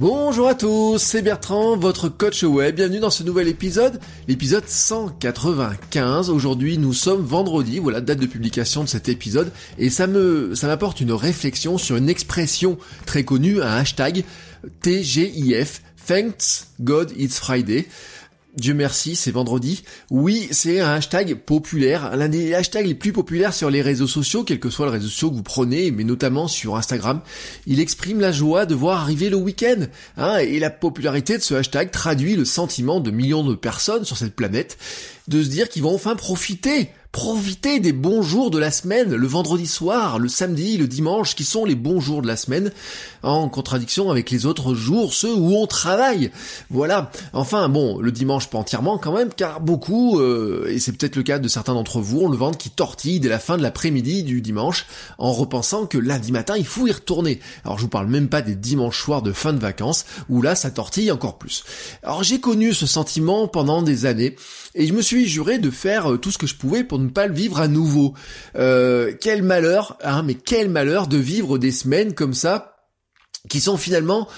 Bonjour à tous, c'est Bertrand, votre coach web. Bienvenue dans ce nouvel épisode, l'épisode 195. Aujourd'hui, nous sommes vendredi, voilà date de publication de cet épisode, et ça me, ça m'apporte une réflexion sur une expression très connue, un hashtag TGIF, Thanks God It's Friday. Dieu merci, c'est vendredi. Oui, c'est un hashtag populaire, l'un des hashtags les plus populaires sur les réseaux sociaux, quel que soit le réseau social que vous prenez, mais notamment sur Instagram. Il exprime la joie de voir arriver le week-end. Hein, et la popularité de ce hashtag traduit le sentiment de millions de personnes sur cette planète de se dire qu'ils vont enfin profiter Profitez des bons jours de la semaine, le vendredi soir, le samedi, le dimanche, qui sont les bons jours de la semaine, en contradiction avec les autres jours, ceux où on travaille. Voilà. Enfin, bon, le dimanche pas entièrement quand même, car beaucoup, euh, et c'est peut-être le cas de certains d'entre vous, ont le ventre qui tortille dès la fin de l'après-midi du dimanche, en repensant que lundi matin, il faut y retourner. Alors je vous parle même pas des dimanches soirs de fin de vacances, où là, ça tortille encore plus. Alors j'ai connu ce sentiment pendant des années, et je me suis juré de faire euh, tout ce que je pouvais pour pas le vivre à nouveau. Euh, quel malheur, hein, mais quel malheur de vivre des semaines comme ça, qui sont finalement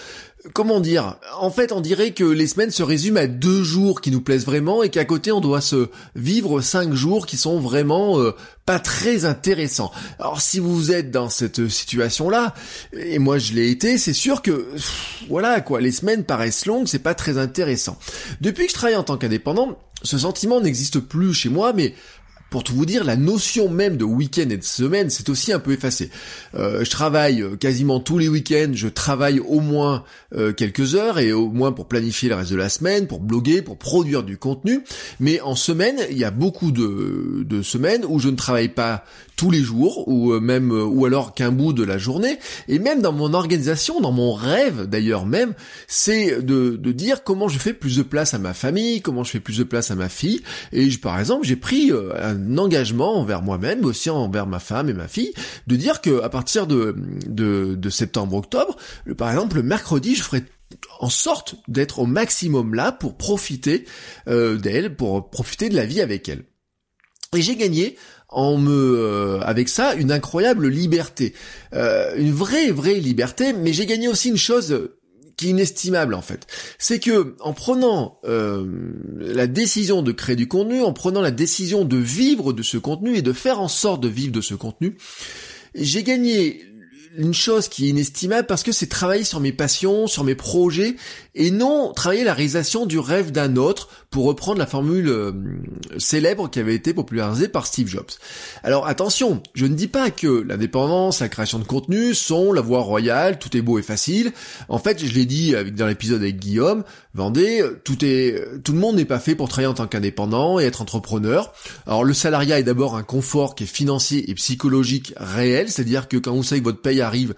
comment dire En fait, on dirait que les semaines se résument à deux jours qui nous plaisent vraiment et qu'à côté, on doit se vivre cinq jours qui sont vraiment euh, pas très intéressants. Alors, si vous êtes dans cette situation-là, et moi je l'ai été, c'est sûr que voilà quoi, les semaines paraissent longues, c'est pas très intéressant. Depuis que je travaille en tant qu'indépendant, ce sentiment n'existe plus chez moi, mais pour tout vous dire, la notion même de week-end et de semaine, c'est aussi un peu effacé. Euh, je travaille euh, quasiment tous les week-ends, je travaille au moins euh, quelques heures et au moins pour planifier le reste de la semaine, pour bloguer, pour produire du contenu. Mais en semaine, il y a beaucoup de, de semaines où je ne travaille pas tous les jours ou même ou alors qu'un bout de la journée. Et même dans mon organisation, dans mon rêve d'ailleurs même, c'est de, de dire comment je fais plus de place à ma famille, comment je fais plus de place à ma fille. Et je, par exemple, j'ai pris un engagement envers moi-même, aussi envers ma femme et ma fille, de dire que à partir de, de, septembre-octobre, par exemple, le mercredi, je ferai en sorte d'être au maximum là pour profiter euh, d'elle, pour profiter de la vie avec elle. Et j'ai gagné en me euh, avec ça une incroyable liberté, euh, une vraie vraie liberté. Mais j'ai gagné aussi une chose qui est inestimable en fait. C'est que en prenant euh, la décision de créer du contenu, en prenant la décision de vivre de ce contenu et de faire en sorte de vivre de ce contenu, j'ai gagné une chose qui est inestimable parce que c'est travailler sur mes passions, sur mes projets et non travailler la réalisation du rêve d'un autre pour reprendre la formule euh, célèbre qui avait été popularisée par Steve Jobs. Alors attention, je ne dis pas que l'indépendance, la création de contenu sont la voie royale, tout est beau et facile. En fait, je l'ai dit dans l'épisode avec Guillaume, Vendée, tout est, tout le monde n'est pas fait pour travailler en tant qu'indépendant et être entrepreneur. Alors le salariat est d'abord un confort qui est financier et psychologique réel, c'est-à-dire que quand vous savez que votre paye arrive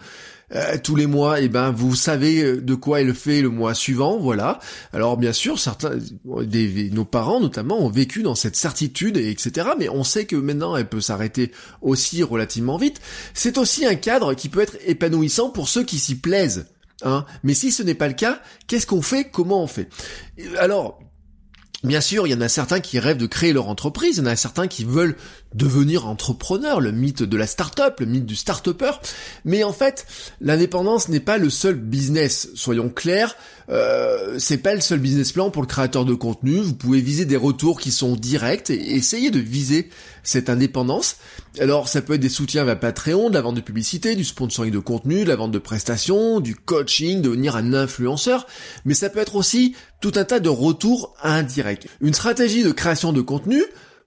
euh, tous les mois, et eh ben vous savez euh, de quoi elle fait le mois suivant, voilà. Alors bien sûr, certains, des, nos parents notamment ont vécu dans cette certitude, et etc. Mais on sait que maintenant elle peut s'arrêter aussi relativement vite. C'est aussi un cadre qui peut être épanouissant pour ceux qui s'y plaisent. Hein. Mais si ce n'est pas le cas, qu'est-ce qu'on fait? Comment on fait? Alors, Bien sûr, il y en a certains qui rêvent de créer leur entreprise, il y en a certains qui veulent devenir entrepreneur, le mythe de la start-up, le mythe du start-upper. Mais en fait, l'indépendance n'est pas le seul business, soyons clairs. Euh, c'est pas le seul business plan pour le créateur de contenu. Vous pouvez viser des retours qui sont directs et essayer de viser cette indépendance. Alors, ça peut être des soutiens vers Patreon, de la vente de publicité, du sponsoring de contenu, de la vente de prestations, du coaching, devenir un influenceur. Mais ça peut être aussi tout un tas de retours indirects. Une stratégie de création de contenu,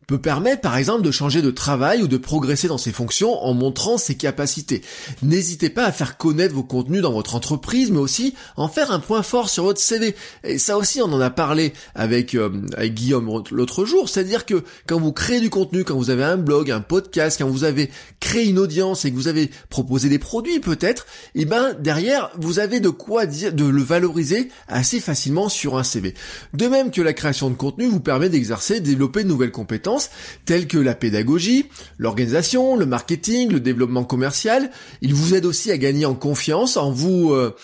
peut permettre par exemple de changer de travail ou de progresser dans ses fonctions en montrant ses capacités. N'hésitez pas à faire connaître vos contenus dans votre entreprise, mais aussi en faire un point fort sur votre CV. Et ça aussi, on en a parlé avec, euh, avec Guillaume l'autre jour, c'est-à-dire que quand vous créez du contenu, quand vous avez un blog, un podcast, quand vous avez créé une audience et que vous avez proposé des produits peut-être, et eh ben derrière, vous avez de quoi dire, de le valoriser assez facilement sur un CV. De même que la création de contenu vous permet d'exercer, de développer de nouvelles compétences compétences telles que la pédagogie, l'organisation, le marketing, le développement commercial. Il vous aide aussi à gagner en confiance en vous... Euh,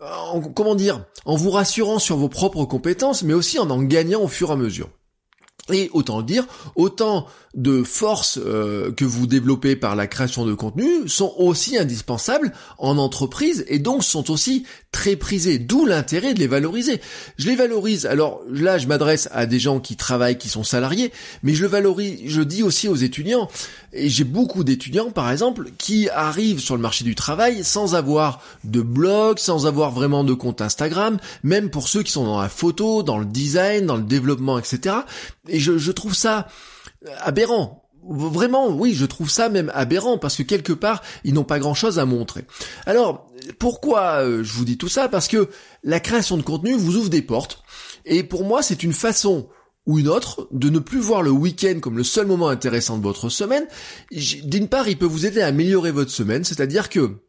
en, comment dire, en vous rassurant sur vos propres compétences, mais aussi en en gagnant au fur et à mesure. Et autant le dire, autant de forces euh, que vous développez par la création de contenu sont aussi indispensables en entreprise et donc sont aussi très prisées, d'où l'intérêt de les valoriser. Je les valorise, alors là je m'adresse à des gens qui travaillent, qui sont salariés, mais je le valorise, je dis aussi aux étudiants, et j'ai beaucoup d'étudiants par exemple qui arrivent sur le marché du travail sans avoir de blog, sans avoir vraiment de compte Instagram, même pour ceux qui sont dans la photo, dans le design, dans le développement, etc. Et je, je trouve ça aberrant. Vraiment, oui, je trouve ça même aberrant parce que quelque part, ils n'ont pas grand-chose à montrer. Alors, pourquoi euh, je vous dis tout ça? Parce que la création de contenu vous ouvre des portes. Et pour moi, c'est une façon ou une autre de ne plus voir le week-end comme le seul moment intéressant de votre semaine. D'une part, il peut vous aider à améliorer votre semaine, c'est-à-dire que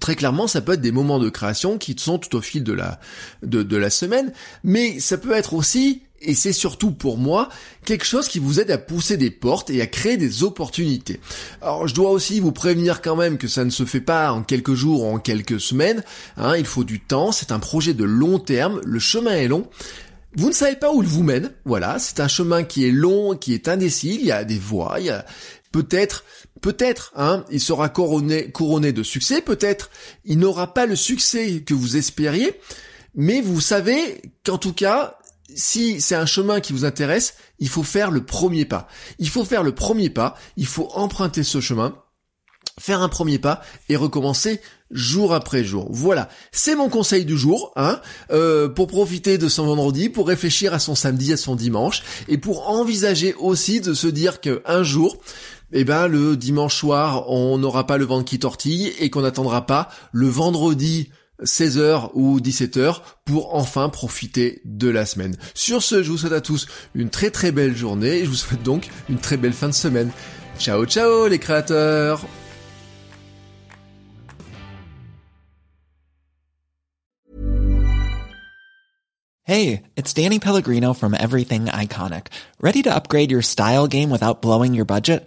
Très clairement, ça peut être des moments de création qui sont tout au fil de la, de la semaine, mais ça peut être aussi et c'est surtout pour moi quelque chose qui vous aide à pousser des portes et à créer des opportunités. Alors je dois aussi vous prévenir quand même que ça ne se fait pas en quelques jours ou en quelques semaines, hein, il faut du temps, c'est un projet de long terme, le chemin est long. Vous ne savez pas où il vous mène, voilà, c'est un chemin qui est long, qui est indécis, il y a des voies, il y a peut-être Peut-être, hein, il sera couronné, couronné de succès, peut-être il n'aura pas le succès que vous espériez, mais vous savez qu'en tout cas, si c'est un chemin qui vous intéresse, il faut faire le premier pas. Il faut faire le premier pas, il faut emprunter ce chemin, faire un premier pas et recommencer jour après jour. Voilà, c'est mon conseil du jour, hein, euh, pour profiter de son vendredi, pour réfléchir à son samedi, à son dimanche, et pour envisager aussi de se dire que un jour, eh ben le dimanche soir, on n'aura pas le ventre qui tortille et qu'on n'attendra pas le vendredi 16h ou 17h pour enfin profiter de la semaine. Sur ce, je vous souhaite à tous une très très belle journée et je vous souhaite donc une très belle fin de semaine. Ciao ciao les créateurs Hey, it's Danny Pellegrino from Everything Iconic. Ready to upgrade your style game without blowing your budget?